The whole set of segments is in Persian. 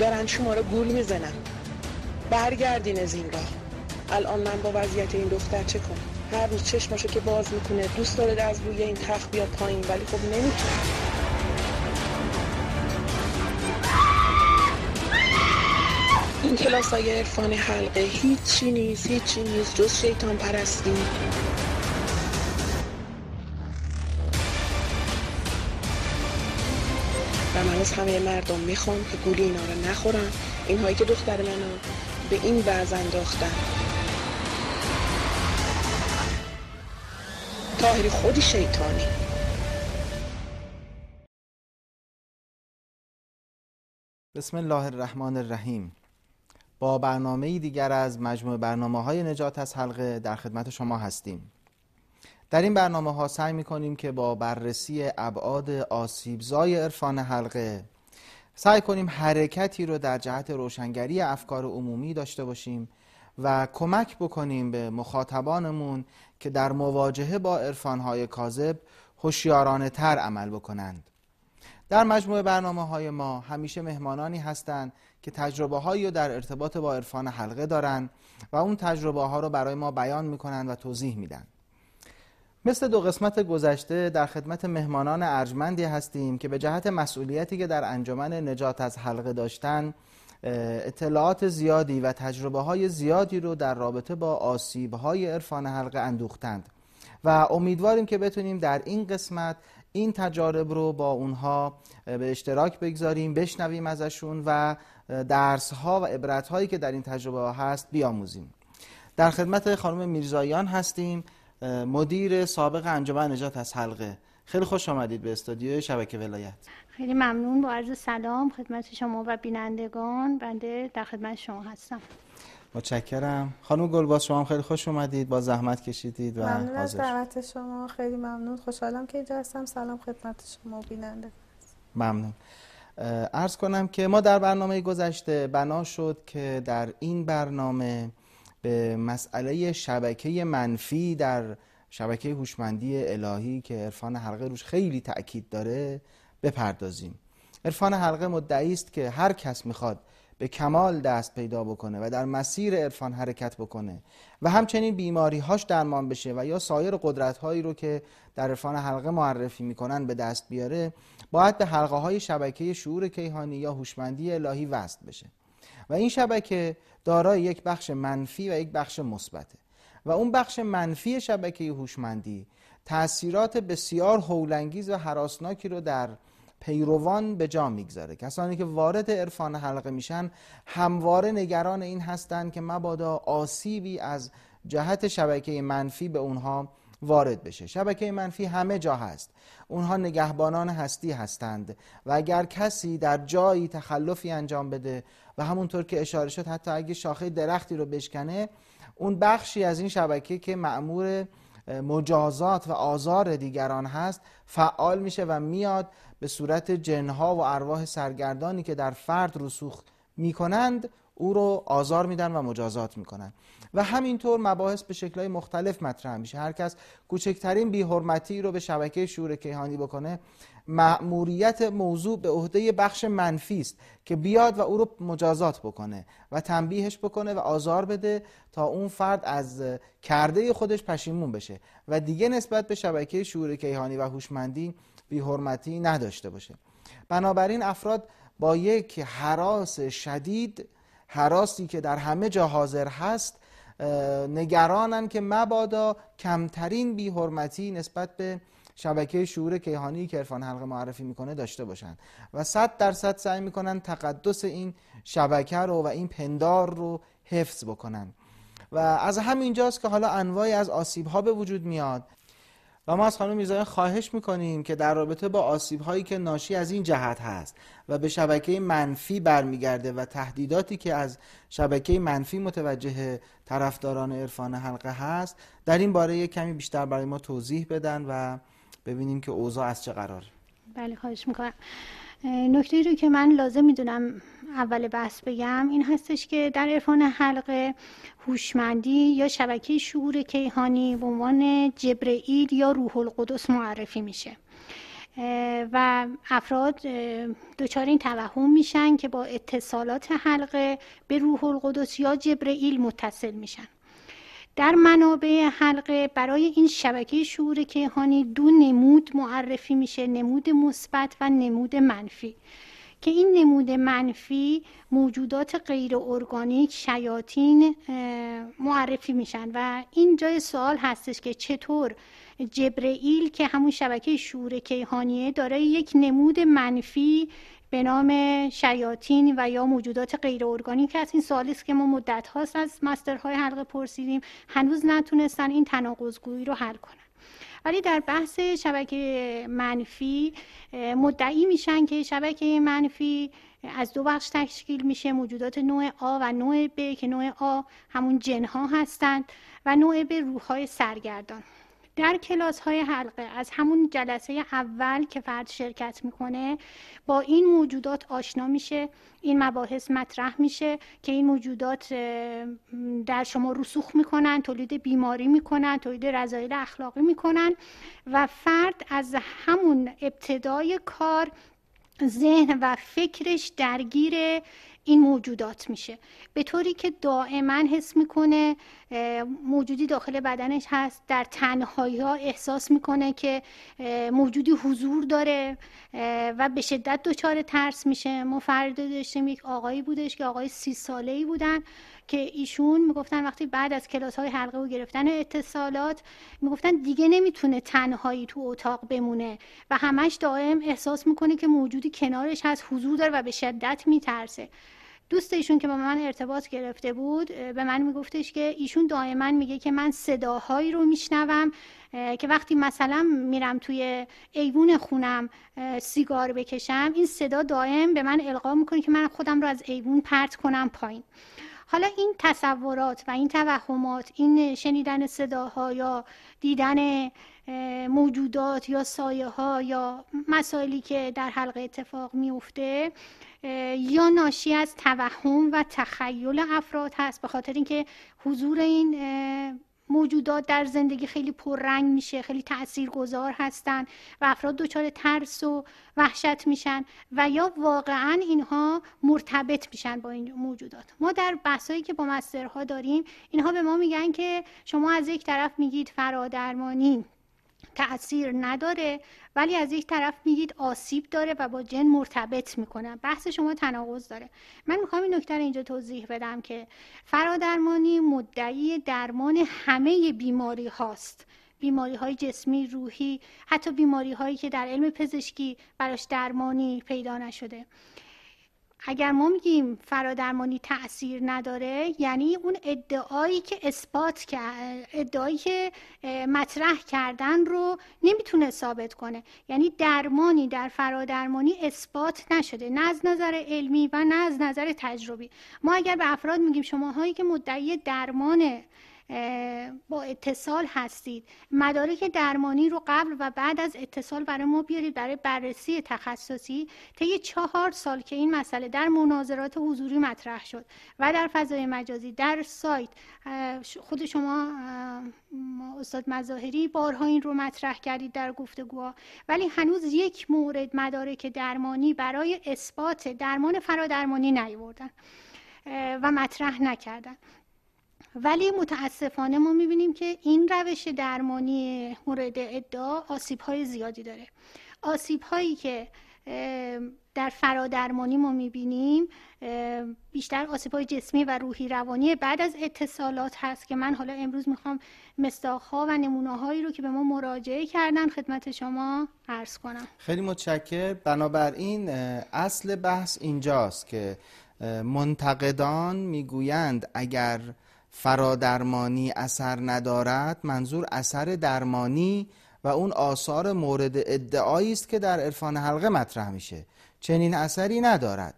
برن شما رو گول می‌زنن. برگردین از این راه. الان من با وضعیت این دختر چه کنم؟ هر روز چشماشو که باز می‌کنه دوست داره از روی این تخت بیاد پایین ولی خب نمی‌تونه. این کلاس های عرفان حلقه هیچی نیست هیچی نیست جز شیطان پرستی. از همه مردم می‌خوام که گولی اینا رو نخورن. اینهایی که دختر منو به این وضع انداختن. تاهری خودی شیطانی. بسم الله الرحمن الرحیم. با برنامه دیگر از مجموع برنامه های نجات از حلقه در خدمت شما هستیم. در این برنامه ها سعی می کنیم که با بررسی ابعاد آسیبزای عرفان حلقه سعی کنیم حرکتی رو در جهت روشنگری افکار عمومی داشته باشیم و کمک بکنیم به مخاطبانمون که در مواجهه با عرفانهای کاذب هوشیارانه تر عمل بکنند. در مجموع برنامه های ما همیشه مهمانانی هستند که تجربه هایی در ارتباط با عرفان حلقه دارند و اون تجربه ها رو برای ما بیان می‌کنند و توضیح میدن. مثل دو قسمت گذشته در خدمت مهمانان ارجمندی هستیم که به جهت مسئولیتی که در انجمن نجات از حلقه داشتن اطلاعات زیادی و تجربه های زیادی رو در رابطه با آسیب های عرفان حلقه اندوختند و امیدواریم که بتونیم در این قسمت این تجارب رو با اونها به اشتراک بگذاریم بشنویم ازشون و درس ها و عبرت هایی که در این تجربه هست بیاموزیم. در خدمت خانم میرزایان هستیم. مدیر سابق انجمن نجات از حلقه. خیلی خوش آمدید به استودیو شبکه ولایت. خیلی ممنون. با عرض سلام خدمت شما و بینندگان. بنده در خدمت شما هستم. متشکرم. خانم گلباز شما هم خیلی خوش اومدید. با زحمت کشیدید و ممنون از دعوت شما. خیلی ممنون. خوشحالم که اینجا هستم. سلام خدمت شما بیننده ممنون. ارز کنم که ما در برنامه گذشته بنا شد که در این برنامه به مسئله شبکه منفی در شبکه هوشمندی الهی که عرفان حلقه روش خیلی تأکید داره بپردازیم. عرفان حلقه مدعی است که هر کس می‌خواد به کمال دست پیدا بکنه و در مسیر عرفان حرکت بکنه و همچنین بیماری هاش درمان بشه و یا سایر قدرت هایی رو که در عرفان حلقه معرفی می‌کنن به دست بیاره باید به حلقه های شبکه شعور کیهانی یا هوشمندی الهی وصل بشه. و این شبکه دارای یک بخش منفی و یک بخش مثبته. و اون بخش منفی شبکه هوشمندی تاثیرات بسیار هولانگیز و حراسناکی رو در پیروان به جا می‌گذاره. کسانی که وارد عرفان حلقه میشن همواره نگران این هستند که مبادا آسیبی از جهت شبکه منفی به اونها وارد بشه. شبکه منفی همه جا هست. اونها نگهبانان هستی هستند و اگر کسی در جایی تخلفی انجام بده و همونطور که اشاره شد حتی اگه شاخه درختی رو بشکنه اون بخشی از این شبکه که معمور مجازات و آزار دیگران هست فعال میشه و میاد به صورت جنها و ارواح سرگردانی که در فرد رسوخ می‌کنند او رو آزار میدن و مجازات می‌کنن. و همینطور مباحث به شکلهای مختلف مطرح میشه. هر کس کوچکترین بیحرمتی رو به شبکه شور کیهانی بکنه مأموریت موضوع به عهده بخش منفی است که بیاد و او رو مجازات بکنه و تنبیهش بکنه و آزار بده تا اون فرد از کرده خودش پشیمون بشه و دیگه نسبت به شبکه شعور کیهانی و هوشمندی بیحرمتی نداشته باشه. بنابراین افراد با یک حراس شدید حراسی که در همه جا حاضر هست نگرانن که مبادا کمترین بیحرمتی نسبت به شبکه شعور کیهانی که عرفان حلقه معرفی می‌کنه داشته باشن. و صد درصد سعی می‌کنن تقدس این شبکه رو و این پندار رو حفظ بکنن. و از همینجاست که حالا انواعی از آسیب ها به وجود میاد. و ما از خانم میرزایان خواهش می‌کنیم که در رابطه با آسیب هایی که ناشی از این جهت هست و به شبکه منفی برمیگرده و تهدیداتی که از شبکه منفی متوجه طرفداران عرفان حلقه هست در این باره کمی بیشتر برای ما توضیح بدن و ببینیم که اوضاع از چه قرار بله خواهش می‌کنم. نکته رو که من لازم می‌دونم اول بحث بگم این هستش که در عرفان حلقه هوشمندی یا شبکه شعور کیهانی به عنوان جبرئیل یا روح القدس معرفی میشه. و افراد دچار این توهم میشن که با اتصالات حلقه به روح القدس یا جبرئیل متصل میشن. در منابع حلقه برای این شبکه شعور کیهانی دو نمود معرفی میشه نمود مثبت و نمود منفی. که این نمود منفی موجودات غیر ارگانیک شیاطین معرفی میشن و این جای سوال هستش که چطور جبرئیل که همون شبکه شعور کیهانیه داره یک نمود منفی به نام شیاطین و یا موجودات غیر ارگانیک هست. این سوالی است که ما مدت هاست از مسترهای حلقه پرسیدیم. هنوز نتونستن این تناقضگویی رو حل کنن. ولی در بحث شبکه منفی مدعی میشن که شبکه منفی از دو بخش تشکیل میشه. موجودات نوع آ و نوع ب که نوع آ همون جنها هستند و نوع ب روحهای سرگردان. در کلاس های حلقه از همون جلسه اول که فرد شرکت می‌کنه با این موجودات آشنا میشه این مباحث مطرح میشه که این موجودات در شما رسوخ می‌کنن تولید بیماری می‌کنن تولید رضایل اخلاقی می‌کنن و فرد از همون ابتدای کار ذهن و فکرش درگیر این موجودات میشه. به طوری که دائما حس می‌کنه موجودی داخل بدنش هست در تنهایی ها احساس می‌کنه که موجودی حضور داره و به شدت دچار ترس میشه. ما فرد داشتیم یک آقایی بودش که آقای سی ساله ای بودن. که ایشون می‌گفتن وقتی بعد از کلاس های حلقه و گرفتن اتصالات می‌گفتن دیگه نمی‌تونه تنهایی تو اتاق بمونه و همش دائم احساس می‌کنه که موجودی کنارش هست حضور داره و به شدت میترسه. دوست ایشون که با من ارتباط گرفته بود به من میگفتش که ایشون دائما میگه که من صداهایی رو میشنوم که وقتی مثلا میرم توی ایوون خونم سیگار بکشم این صدا دائم به من القا می‌کنه که من خودم رو از ایوون پرت کنم پایین. حالا این تصورات و این توهمات این شنیدن صداها یا دیدن موجودات یا سایه ها یا مسائلی که در حلقه اتفاق میفته یا ناشی از توهم و تخیل افراد هست. به خاطر اینکه حضور این موجودات در زندگی خیلی پررنگ میشه خیلی تاثیرگذار هستن و افراد دچار ترس و وحشت میشن و یا واقعا اینها مرتبط میشن با این موجودات. ما در بحثایی که با مسترها داریم اینها به ما میگن که شما از یک طرف میگید فرادرمانی. تاثیر نداره ولی از یک طرف میگید آسیب داره و با جن مرتبط می‌کنه. بحث شما تناقض داره. من می‌خوام این نکته اینجا توضیح بدم که فرادرمانی مدعی درمان همه بیماری هاست. بیماری های جسمی روحی حتی بیماری هایی که در علم پزشکی براش درمانی پیدا نشده. اگر ما میگیم فرادرمانی تاثیر نداره یعنی اون ادعایی که اثبات کرد ادعایی که مطرح کردن رو نمی‌تونه ثابت کنه. یعنی درمانی در فرادرمانی اثبات نشده نه از نظر علمی و نه از نظر تجربی. ما اگر به افراد میگیم شماهایی که مدعی درمان با اتصال هستید. مدارک درمانی رو قبل و بعد از اتصال برای ما بیارید برای بررسی تخصصی. طی چهار سال که این مسئله در مناظرات حضوری مطرح شد و در فضای مجازی در سایت خود شما استاد مظاهری بارها این رو مطرح کردید در گفتگوها. ولی هنوز یک مورد مدارک درمانی برای اثبات درمان فرادرمانی نیوردن و مطرح نکردن. ولی متاسفانه ما می‌بینیم که این روش درمانی مورد ادعا آسیب های زیادی داره. آسیب هایی که در فرادرمانی ما می‌بینیم بیشتر آسیب های جسمی و روحی روانی بعد از اتصالات هست که من حالا امروز می‌خوام ها و نمونه هایی رو که به ما مراجعه کردن خدمت شما عرض کنم. خیلی متشکر بنابراین اصل بحث اینجاست که منتقدان می‌گویند اگر فرادرمانی اثر ندارد منظور اثر درمانی و اون آثار مورد ادعایی است که در عرفان حلقه مطرح میشه. چنین اثری ندارد.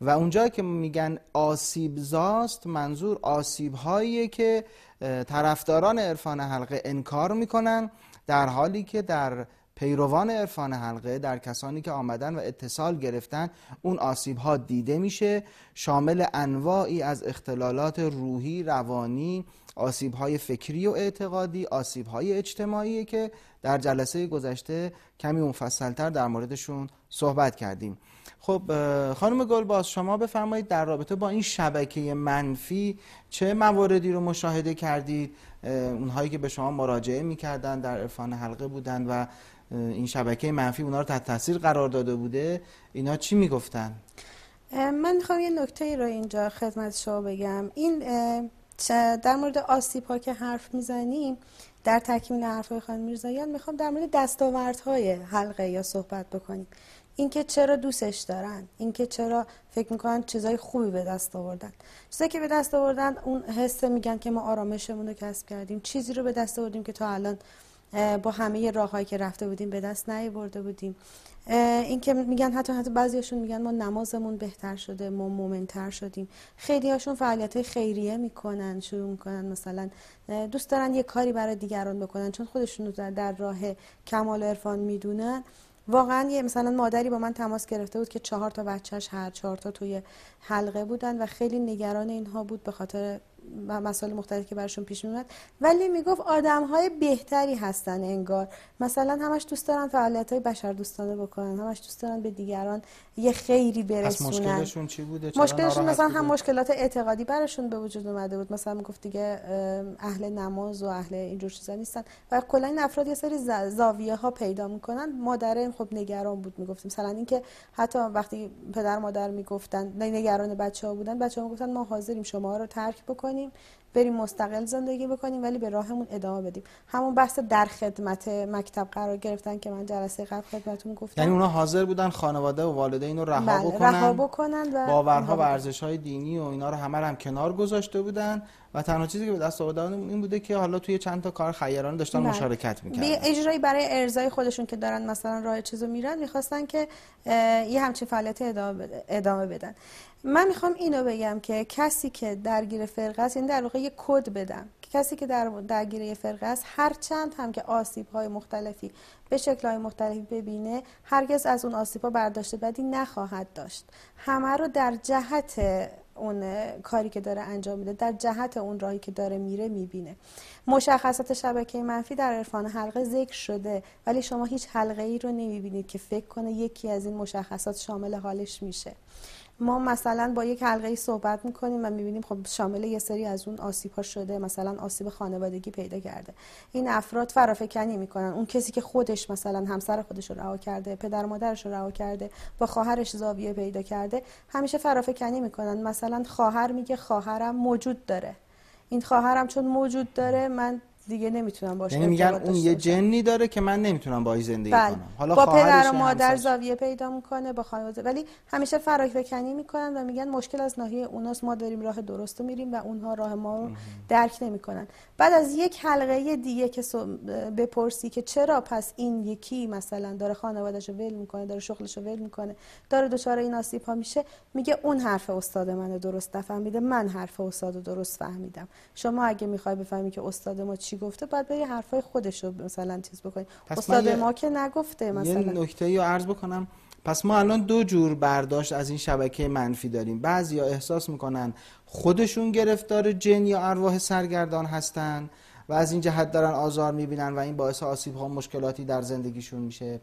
و اونجا که میگن آسیب زاست منظور آسیب هایی که طرفداران عرفان حلقه انکار می‌کنن در حالی که در پیروان عرفان حلقه در کسانی که آمدن و اتصال گرفتن اون آسیب ها دیده میشه شامل انواعی از اختلالات روحی، روانی، آسیب های فکری و اعتقادی آسیب های اجتماعی که در جلسه گذشته کمی مفصلتر در موردشون صحبت کردیم. خب خانم گلباز شما بفرمایید در رابطه با این شبکه منفی چه مواردی رو مشاهده کردید؟ اونهایی که به شما مراجعه می‌کردن در عرفان حلقه بودن و این شبکه منفی اونا رو تحت تاثیر قرار داده بوده. اینا چی می‌گفتن؟ من می‌خوام یه نکته رو اینجا خدمت شما بگم. این در مورد آسیب ها که حرف می‌زنیم در تکمیل حرف های خانم میرزایان می‌خوام در مورد دستاوردهای حلقه یا صحبت بکنیم. اینکه چرا دوستش دارن اینکه چرا فکر می‌کنن چیزای خوبی به دست آوردن. چیزایی که به دست آوردن اون حسه میگن که ما آرامشمون رو کسب کردیم. چیزی رو به دست آوردیم که تا الان با همه راههایی که رفته بودیم به دست نیاورده بودیم. اینکه میگن حتی حتی بعضیاشون میگن ما نمازمون بهتر شده ما مومنتر شدیم. خیلی هاشون فعالیت خیریه می‌کنن شروع می‌کنن مثلا دوست دارن یه کاری برای دیگران بکنن چون خودشون در راه کمال عرفان می‌دونن. واقعا یه مثلا مادری با من تماس گرفته بود که چهار تا بچهش هر چهار تا توی حلقه بودن و خیلی نگران اینها بود به خاطر مسائل مختلفی که براشون پیش میومد ولی می‌گفت آدم های بهتری هستن انگار. مثلا همش دوست دارن فعالیت های بشر دوستانه بکنن. همش دوست دارن به دیگران یه خیری برسونن. مشکلشون چی بوده؟ مشکلشون مثلا هم مشکلات اعتقادی براشون به وجود اومده بود. مثلا می‌گفت دیگه اهل نماز و اهل اینجور چیزا نیستن. و کلا این افراد یه سری زاویه ها پیدا می‌کنن. مادر خب نگران بود می‌گفتیم مثلا اینکه حتی وقتی پدر مادر می‌گفتن نگران بچه ها بودن بچه ها می‌گفتن ما حاضریم شما رو ترک بکنیم. بریم مستقل زندگی بکنیم ولی به راهمون ادامه بدیم. همون بحث در خدمت مکتب قرار گرفتن که من جلسه قبل خدمتتون گفتم. یعنی اونا حاضر بودن خانواده و والدین رو رها بله، بکنن؟ رها بکنن و باورها و ارزش های دینی و اینا رو همه هم کنار گذاشته بودن. و تنها چیزی که به دست آوردن این بوده که حالا توی چند تا کار خیرانه داشتن بله. مشارکت می‌کردن. به اجرایی برای ارزای خودشون که دارن مثلا راه چیزو میرن می‌خواستن که یه همچین فعالیت ادامه بدن. من می‌خوام اینو بگم که کسی که درگیر فرقه است یعنی در واقع یه کد بدم. کسی که در درگیر یه فرقه است هر چند هم که آسیب های مختلفی به شکل های مختلفی ببینه هرگز از اون آسیب ها برداشته بدی نخواهد داشت. همه رو در جهت اون کاری که داره انجام میده در جهت اون راهی که داره میره می‌بینه. مشخصات شبکه منفی در عرفان حلقه ذکر شده ولی شما هیچ حلقه ای رو نمی‌بینید که فکر کنه یکی از این مشخصات شامل حالش میشه. ما مثلا با یک حلقه صحبت می‌کنیم و می‌بینیم خب شامل یه سری از اون آسیب ها شده مثلا آسیب خانوادگی پیدا کرده. این افراد فرافکنی می‌کنن. اون کسی که خودش مثلا همسر خودش رو رها کرده پدر مادرش رو رها کرده با خواهرش زاویه پیدا کرده همیشه فرافکنی می‌کنن. مثلا خواهر میگه خواهرم موجود داره. این خواهرم چون موجود داره من دیگه نمی‌تونم باشه یعنی میگن اون یه جنی داره که من نمی‌تونم باهاش زندگی بله. کنم. حالا با پدر و مادر زاویه پیدا می‌کنه با خانواده. ولی همیشه فراک بکنی می‌کنن و میگن مشکل از ناحیه اوناست ما داریم راه درست میریم و اونها راه ما رو درک نمی‌کنن. بعد از یک حلقه دیگه که بپرسی که چرا پس این یکی مثلا داره خانوادهشو ول می‌کنه داره شغلشو ول می‌کنه داره دچار این آسیب ها میشه میگه اون حرف استاد من درست نفهمیده من حرف استاد درست فهمیدم. شما اگه می‌خوای بفهمی که استاد ما چی گفته باید بری حرفای خودش رو مثلا چیز بکنی. استاد ما که نگفته مثلا. یه نکته رو عرض بکنم. پس ما الان دو جور برداشت از این شبکه منفی داریم. بعضیا احساس می‌کنن خودشون گرفتار جن یا ارواح سرگردان هستن و از این جهت دارن آزار می‌بینن و این باعث آسیب ها مشکلاتی در زندگیشون میشه.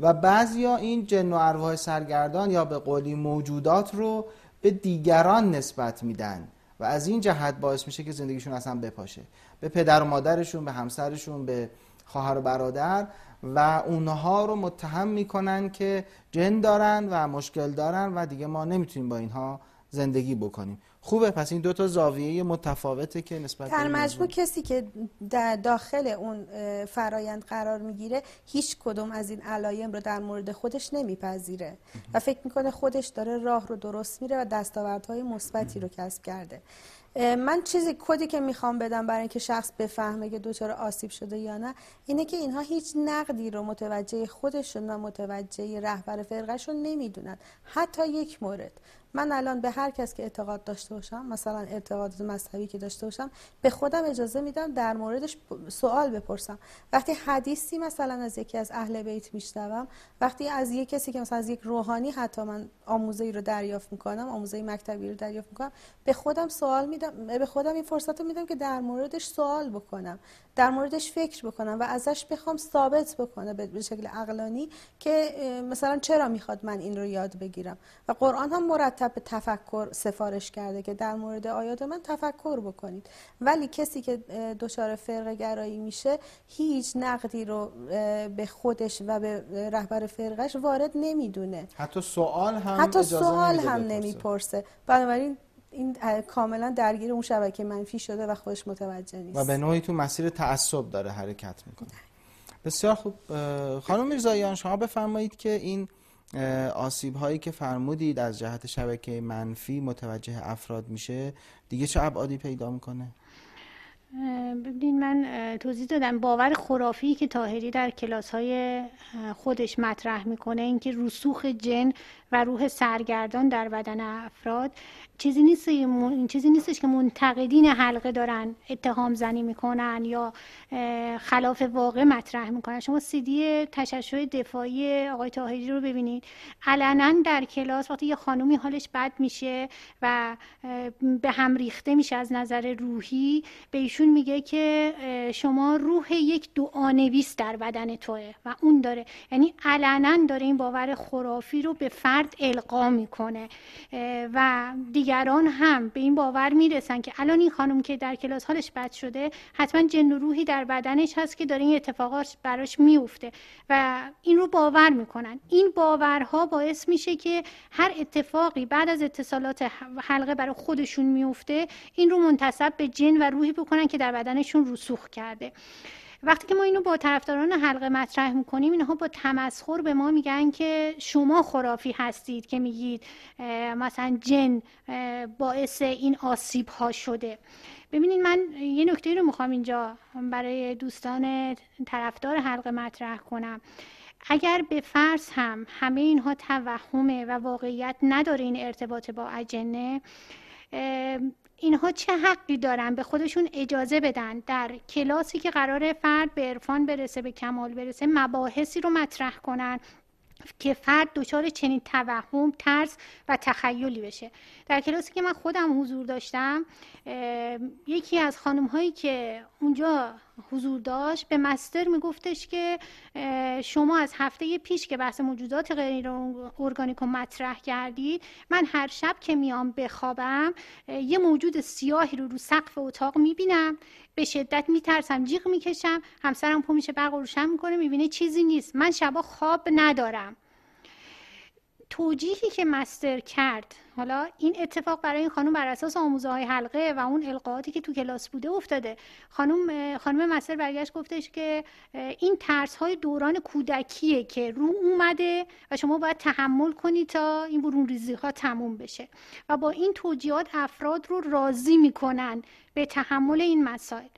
و بعضیا این جن و ارواح سرگردان یا به قولی موجودات رو به دیگران نسبت میدن. و از این جهت باعث میشه که زندگیشون اصلا بپاشه. به پدر و مادرشون به همسرشون به خواهر و برادر و اونها رو متهم می‌کنن که جن دارن و مشکل دارن و دیگه ما نمی‌تونیم با اینها زندگی بکنیم. خوبه پس این دو تا زاویه متفاوته که نسبت در مجموع کسی که در داخل اون فرایند قرار می‌گیره هیچ کدوم از این علایم رو در مورد خودش نمیپذیره. و فکر می‌کنه خودش داره راه رو درست میره و دستاوردهای مثبتی رو کسب کرده. من چیزی کدی که می‌خوام بدم برای اینکه شخص بفهمه که دچار آسیب شده یا نه اینه که اینها هیچ نقدی رو متوجه خودشون و متوجه رهبر فرقهشون نمی‌دونن. حتی یک مورد. من الان به هر کس که اعتقاد داشته باشم مثلا اعتقادات مذهبی که داشته باشم به خودم اجازه میدم در موردش سوال بپرسم. وقتی حدیثی مثلا از یکی از اهل بیت میشنوم وقتی از یک کسی که مثلا از یک روحانی حتی من آموزه رو دریافت می‌کنم آموزه مکتبی رو دریافت می‌کنم به خودم سوال میدم به خودم این فرصت رو میدم که در موردش سوال بکنم در موردش فکر بکنم و ازش بخوام ثابت بکنه به شکل عقلانی که مثلا چرا می‌خواد من این رو یاد بگیرم؟ و قرآن هم مرتب به تفکر سفارش کرده که در مورد آیات من تفکر بکنید. ولی کسی که دچار فرقه گرایی میشه هیچ نقدی رو به خودش و به رهبر فرقش وارد نمی‌دونه. حتی سوال هم حتی سوال هم نمی‌پرسه. بنابراین این کاملا درگیر اون شبکه منفی شده و خودش متوجه نیست. و به نوعی تو مسیر تعصب داره حرکت می‌کنه. بسیار خوب. خانم میرزایان شما بفرمایید که این آسیب هایی که فرمودید از جهت شبکه منفی متوجه افراد میشه دیگه چه ابعادی پیدا می‌کنه؟ ببینید من توضیح دادم. باور خرافی که تاهری در کلاس های خودش مطرح می‌کنه اینکه رسوخ جن و روح سرگردان در بدن افراد چیزی نیست چیزی نیستش که منتقدین حلقه دارن اتهام زنی می‌کنن یا خلاف واقع مطرح می‌کنن. شما سیدی تششع دفاعی آقای تاهری رو ببینید. علنا در کلاس وقتی یه خانومی حالش بد میشه و به هم ریخته میشه از نظر روحی به ایشون میگه که شما روح یک دعانویس در بدن توه و اون داره. یعنی علنا داره این باور خرافی رو به فرد القا می‌کنه. و دیگران هم به این باور می‌رسن که الان این خانم که در کلاس حالش بد شده حتما جن و روحی در بدنش هست که داره این اتفاقات براش میفته و این رو باور می‌کنن. این باورها باعث میشه که هر اتفاقی بعد از اتصالات حلقه برای خودشون میفته این رو منتصب به جن و روحی بکنن که در بدنشون رسوخ کرده. وقتی که ما اینو با طرفداران حلقه مطرح می‌کنیم اینها با تمسخر به ما میگن که شما خرافی هستید که میگید مثلا جن باعث این آسیب ها شده. ببینید من یه نکته رو می‌خوام اینجا برای دوستان طرفدار حلقه مطرح کنم. اگر به فرض هم همه اینها توهمه و واقعیت نداره این ارتباط با اجنه اینها چه حقی دارن؟ به خودشون اجازه بدن در کلاسی که قرار فرد به عرفان برسه به کمال برسه مباحثی رو مطرح کنن. که فرد دچار چنین توهم ترس و تخیلی بشه. در کلاسی که من خودم حضور داشتم یکی از خانم هایی که اونجا حضور داشت به مستر میگفتش که شما از هفته پیش که بحث موجودات غیر ارگانیک مطرح کردید من هر شب که میام بخوابم یه موجود سیاهی رو رو سقف اتاق می‌بینم. به شدت میترسم. جیغ می‌کشم همسرم پو میشه برق روشن می‌کنه می‌بینه چیزی نیست. من شبا خواب ندارم. توجیهی که مستر کرد. حالا این اتفاق برای این خانم بر اساس آموزه های حلقه و اون القاعاتی که تو کلاس بوده افتاده. خانم خانم مستر برگشت گفتش که این ترس های دوران کودکیه که رو اومده و شما باید تحمل کنید تا این برون ریزی ها تموم بشه. و با این توجیهات افراد رو راضی می‌کنن به تحمل این مسائل.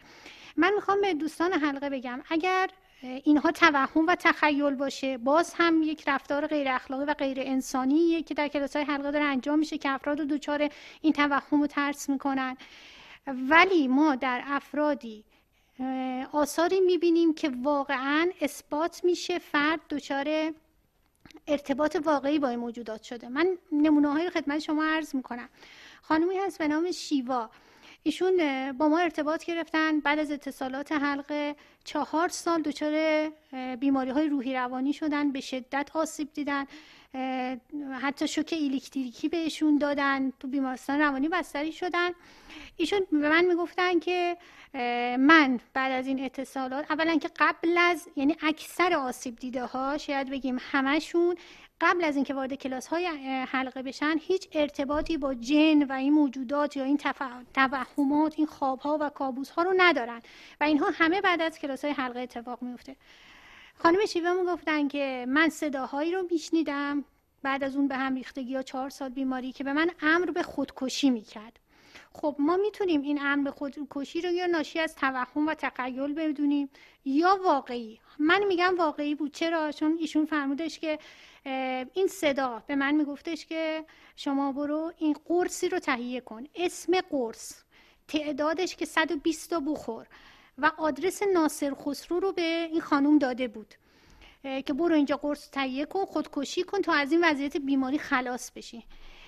من می‌خوام به دوستان حلقه بگم اگر اینها توهم و تخیل باشه. باز هم یک رفتار غیر اخلاقی و غیر انسانیه که در کلاس های حلقه داره انجام میشه که افراد رو دوچار این توهم و ترس می‌کنن. ولی ما در افرادی آثاری می‌بینیم که واقعا اثبات میشه فرد دچار ارتباط واقعی با این موجودات شده. من نمونه های خدمت شما عرض می‌کنم. خانمی هست به نام شیوا. ایشون با ما ارتباط گرفتن بعد از اتصالات حلقه. چهار سال دچار بیماری های روحی روانی شدن به شدت آسیب دیدن. حتی شوک الکتریکی بهشون دادن. تو بیمارستان روانی بستری شدن. ایشون به من می‌گفتن که من بعد از این اتصالات اولا که قبل از یعنی اکثر آسیب دیده ها شاید بگیم همشون قبل از اینکه وارد کلاس های حلقه بشن هیچ ارتباطی با جن و این موجودات یا این توهمات این خواب ها و کابوس ها رو ندارن. و اینها همه بعد از کلاس های حلقه اتفاق میفته خانم شیوه گفتن که من صداهایی رو میشنیدم بعد از اون به هم ریختگی یا چهار سال بیماری که به من امر به خودکشی می‌کرد. خب ما می‌تونیم این امر به خودکشی رو یا ناشی از توهم و تخیل بدونیم یا واقعی. من میگم واقعی بود. چرا؟ چون ایشون فرمودش که این صدا به من میگفتش که شما برو این قرصی رو تهیه کن. اسم قرص. تعدادش که 120 تا بخور. و آدرس ناصر خسرو رو به این خانوم داده بود. که برو اینجا قرص تهیه کن خودکشی کن تا از این وضعیت بیماری خلاص بشی.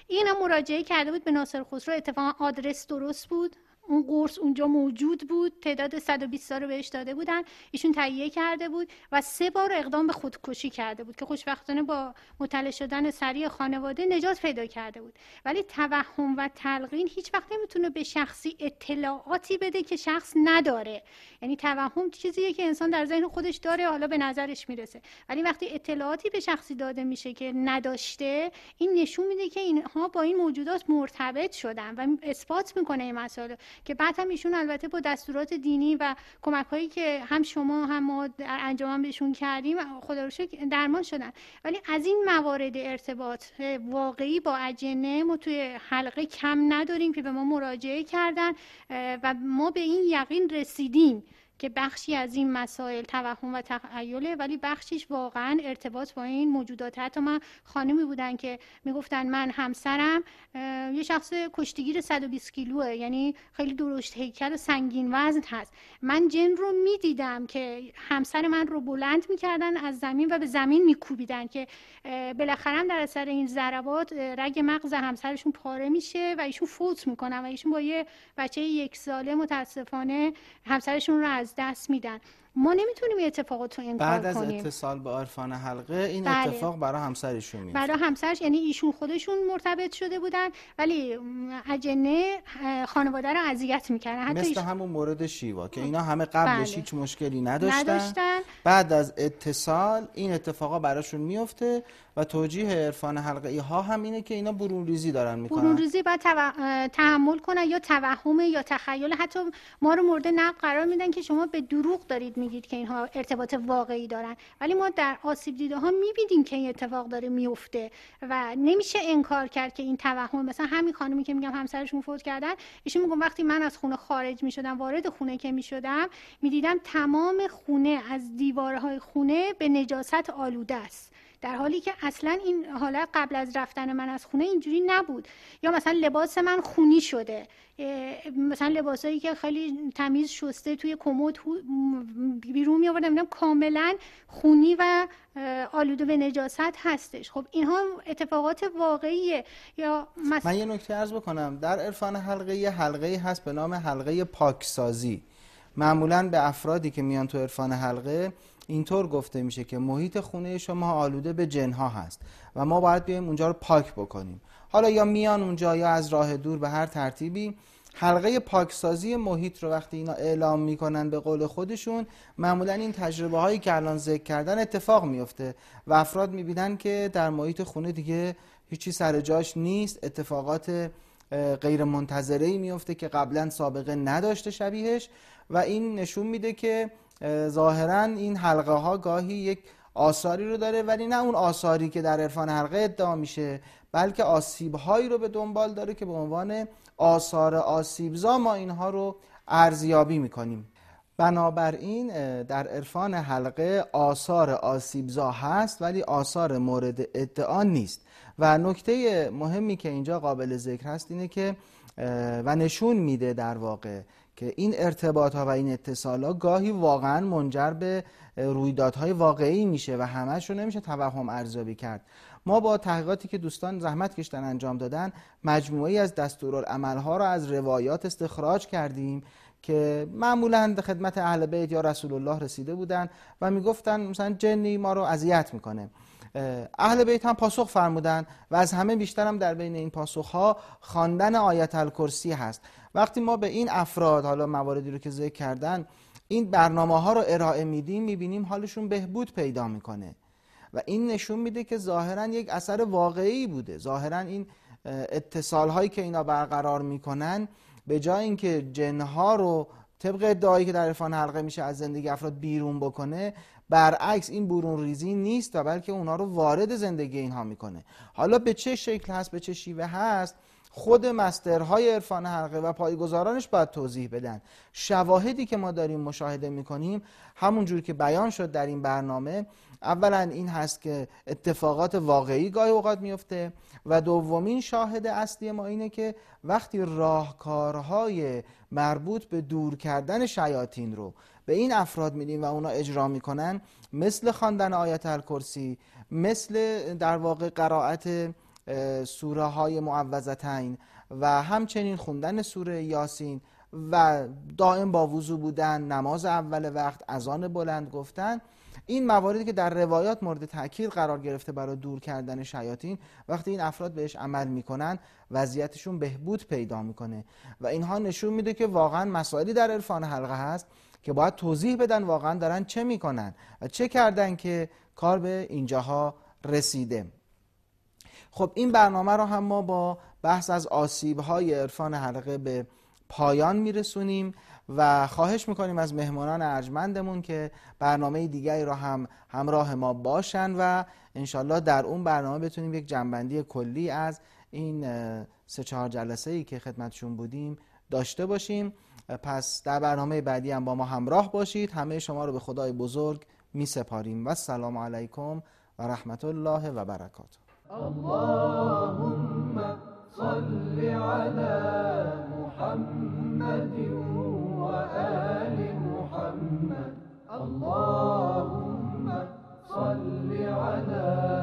این مراجعه کرده بود به ناصر خسرو. اتفاقا آدرس درست بود. اون قرص اونجا موجود بود تعداد 120 رو بهش داده بودن. ایشون تهیه کرده بود و سه بار اقدام به خودکشی کرده بود که خوشبختانه با مطلع شدن سریع خانواده نجات پیدا کرده بود. ولی توهم و تلقین هیچ وقت نمی‌تونه به شخصی اطلاعاتی بده که شخص نداره. یعنی توهم چیزیه که انسان در ذهن خودش داره حالا به نظرش می‌رسه. ولی وقتی اطلاعاتی به شخصی داده میشه که نداشته این نشون میده که اینها با این موجودات مرتبط شدن و اثبات می‌کنه این مسائل که بعد هم ایشون البته با دستورات دینی و کمک هایی که هم شما هم ما انجام بهشون کردیم خدا رو درمان شدن. ولی از این موارد ارتباط واقعی با اجنه ما توی حلقه کم نداریم که به ما مراجعه کردن و ما به این یقین رسیدیم. که بخشی از این مسائل توهم و تخیله ولی بخشیش واقعا ارتباط با این موجودات. حتی من خانمی بودن که می‌گفتن من همسرم یه شخص کشتیگیر 120 کیلوه یعنی خیلی درشت هیکل و سنگین وزن هست. من جن رو می‌دیدم که همسر من رو بلند می‌کردن از زمین و به زمین میکوبیدن که بالاخره در اثر این ضربات رگ مغز همسرشون پاره میشه و ایشون فوت می‌کنن و ایشون با یه بچه یک ساله متاسفانه همسرشون رو از دست میدن ما نمی‌تونیم این اتفاقات رو انکار بعد از کنیم. اتصال به عرفان حلقه این بله. اتفاق برای همسرشون میفته برای همسرش یعنی ایشون خودشون مرتبط شده بودن ولی اجنه خانواده رو اذیت می‌کردن حتی مثل ایش- همون مورد شیوا که اینا همه قبلش بله. هیچ مشکلی نداشتن. نداشتن بعد از اتصال این اتفاقا براشون میفته و توجیه عرفان حلقه ای ها هم اینه که اینا برون ریزی دارن می‌کنن. برون ریزی باید تحمل کنن یا توهم یا تخیل. حتی ما رو مورد نقد قرار میدن که شما به دروغ دارید میگید که اینها ارتباط واقعی دارن. ولی ما در آسیب دیده ها می‌بینیم که این اتفاق داره میفته و نمیشه انکار کرد که این توهم مثلا همین خانمی که میگم همسرشون فوت کردن ایشون میگم وقتی من از خونه خارج می‌شدم وارد خونه که می‌شدم می‌دیدم تمام خونه از دیوارهای خونه به نجاست آلوده است. در حالی که اصلا این حالت قبل از رفتن من از خونه اینجوری نبود. یا مثلا لباس من خونی شده. مثلا لباسایی که خیلی تمیز شسته توی کمد بیرون می آوردم دیدم کاملا خونی و آلوده به نجاست هستش. خب اینها اتفاقات واقعیه. یا من مثلا یه نکته عرض بکنم. در عرفان حلقه یه حلقه هست به نام حلقه پاکسازی. معمولا به افرادی که میان تو عرفان حلقه اینطور گفته میشه که محیط خونه شما آلوده به جنها هست و ما باید بیایم اونجا رو پاک بکنیم. حالا یا میان اونجا یا از راه دور به هر ترتیبی حلقه پاکسازی محیط رو وقتی اینا اعلام می‌کنن به قول خودشون معمولا این تجربه هایی که الان ذکر کردن اتفاق میفته و افراد می‌بینن که در محیط خونه دیگه هیچی سر جاش نیست. اتفاقات غیر منتظره ای میفته که قبلا سابقه نداشته شبیهش و این نشون میده که ظاهرا این حلقه ها گاهی یک آثاری رو داره ولی نه اون آثاری که در عرفان حلقه ادعا میشه بلکه آسیب هایی رو به دنبال داره که به عنوان آثار آسیبزا ما اینها رو ارزیابی می‌کنیم. بنابراین در عرفان حلقه آثار آسیبزا هست ولی آثار مورد ادعا نیست. و نکته مهمی که اینجا قابل ذکر هست اینه که و نشون میده در واقع که این ارتباط ها و این اتصال ها گاهی واقعا منجر به رویدادهای واقعی میشه و همش رو نمیشه توهم ارزیابی کرد. ما با تحقیقاتی که دوستان زحمت کشتن انجام دادن مجموعی از دستورالعمل ها رو از روایات استخراج کردیم که معمولا به خدمت اهل بیت یا رسول الله رسیده بودن و می‌گفتن مثلا جنی ما رو اذیت می‌کنه. اهل بیت هم پاسخ فرمودن و از همه بیشتر هم در بین این پاسخ ها خواندن آیت الکرسی هست. وقتی ما به این افراد حالا مواردی رو که ذکر کردن این برنامه ها رو ارائه میدیم می‌بینیم حالشون بهبود پیدا می‌کنه. و این نشون میده که ظاهرا یک اثر واقعی بوده. ظاهرا این اتصال هایی که اینا برقرار می‌کنن به جای اینکه جنها رو طبق ادعایی که در عرفان حلقه میشه از زندگی افراد بیرون بکنه برعکس این برون ریزی نیست و بلکه اونا رو وارد زندگی اینها می‌کنه. حالا به چه شکل هست به چه شیوه هست خود مسترهای عرفان حلقه و پایگزارانش باید توضیح بدن. شواهدی که ما داریم مشاهده می‌کنیم همونجور که بیان شد در این برنامه اولا این هست که اتفاقات واقعی گاهی اوقات میفته و دومین شاهد اصلی ما اینه که وقتی راهکارهای مربوط به دور کردن شیاطین رو به این افراد میدیم و اونا اجرا می‌کنن مثل خواندن آیت الکرسی مثل در واقع قرائت سوره های معوضتین و همچنین خوندن سوره یاسین و دائم با وضو بودن نماز اول وقت اذان بلند گفتن این مواردی که در روایات مورد تاکید قرار گرفته برای دور کردن شیاطین وقتی این افراد بهش عمل می‌کنن وضعیتشون بهبود پیدا می‌کنه. و اینها نشون میده که واقعا مسائلی در عرفان حلقه هست که باید توضیح بدن واقعا دارن چه می‌کنن و چه کردن که کار به اینجاها رسیده. خب این برنامه رو هم ما با بحث از آسیب های عرفان حلقه به پایان میرسونیم و خواهش می‌کنیم از مهمانان ارجمندمون که برنامه دیگری را هم همراه ما باشن و انشالله در اون برنامه بتونیم یک جنبندی کلی از این سه چهار جلسه ای که خدمتشون بودیم داشته باشیم. پس در برنامه بعدی هم با ما همراه باشید. همه شما رو به خدای بزرگ می سپاریم و السلام علیکم و رحمت الله و برکاته. اللهم صل على محمد وآل محمد. اللهم صل على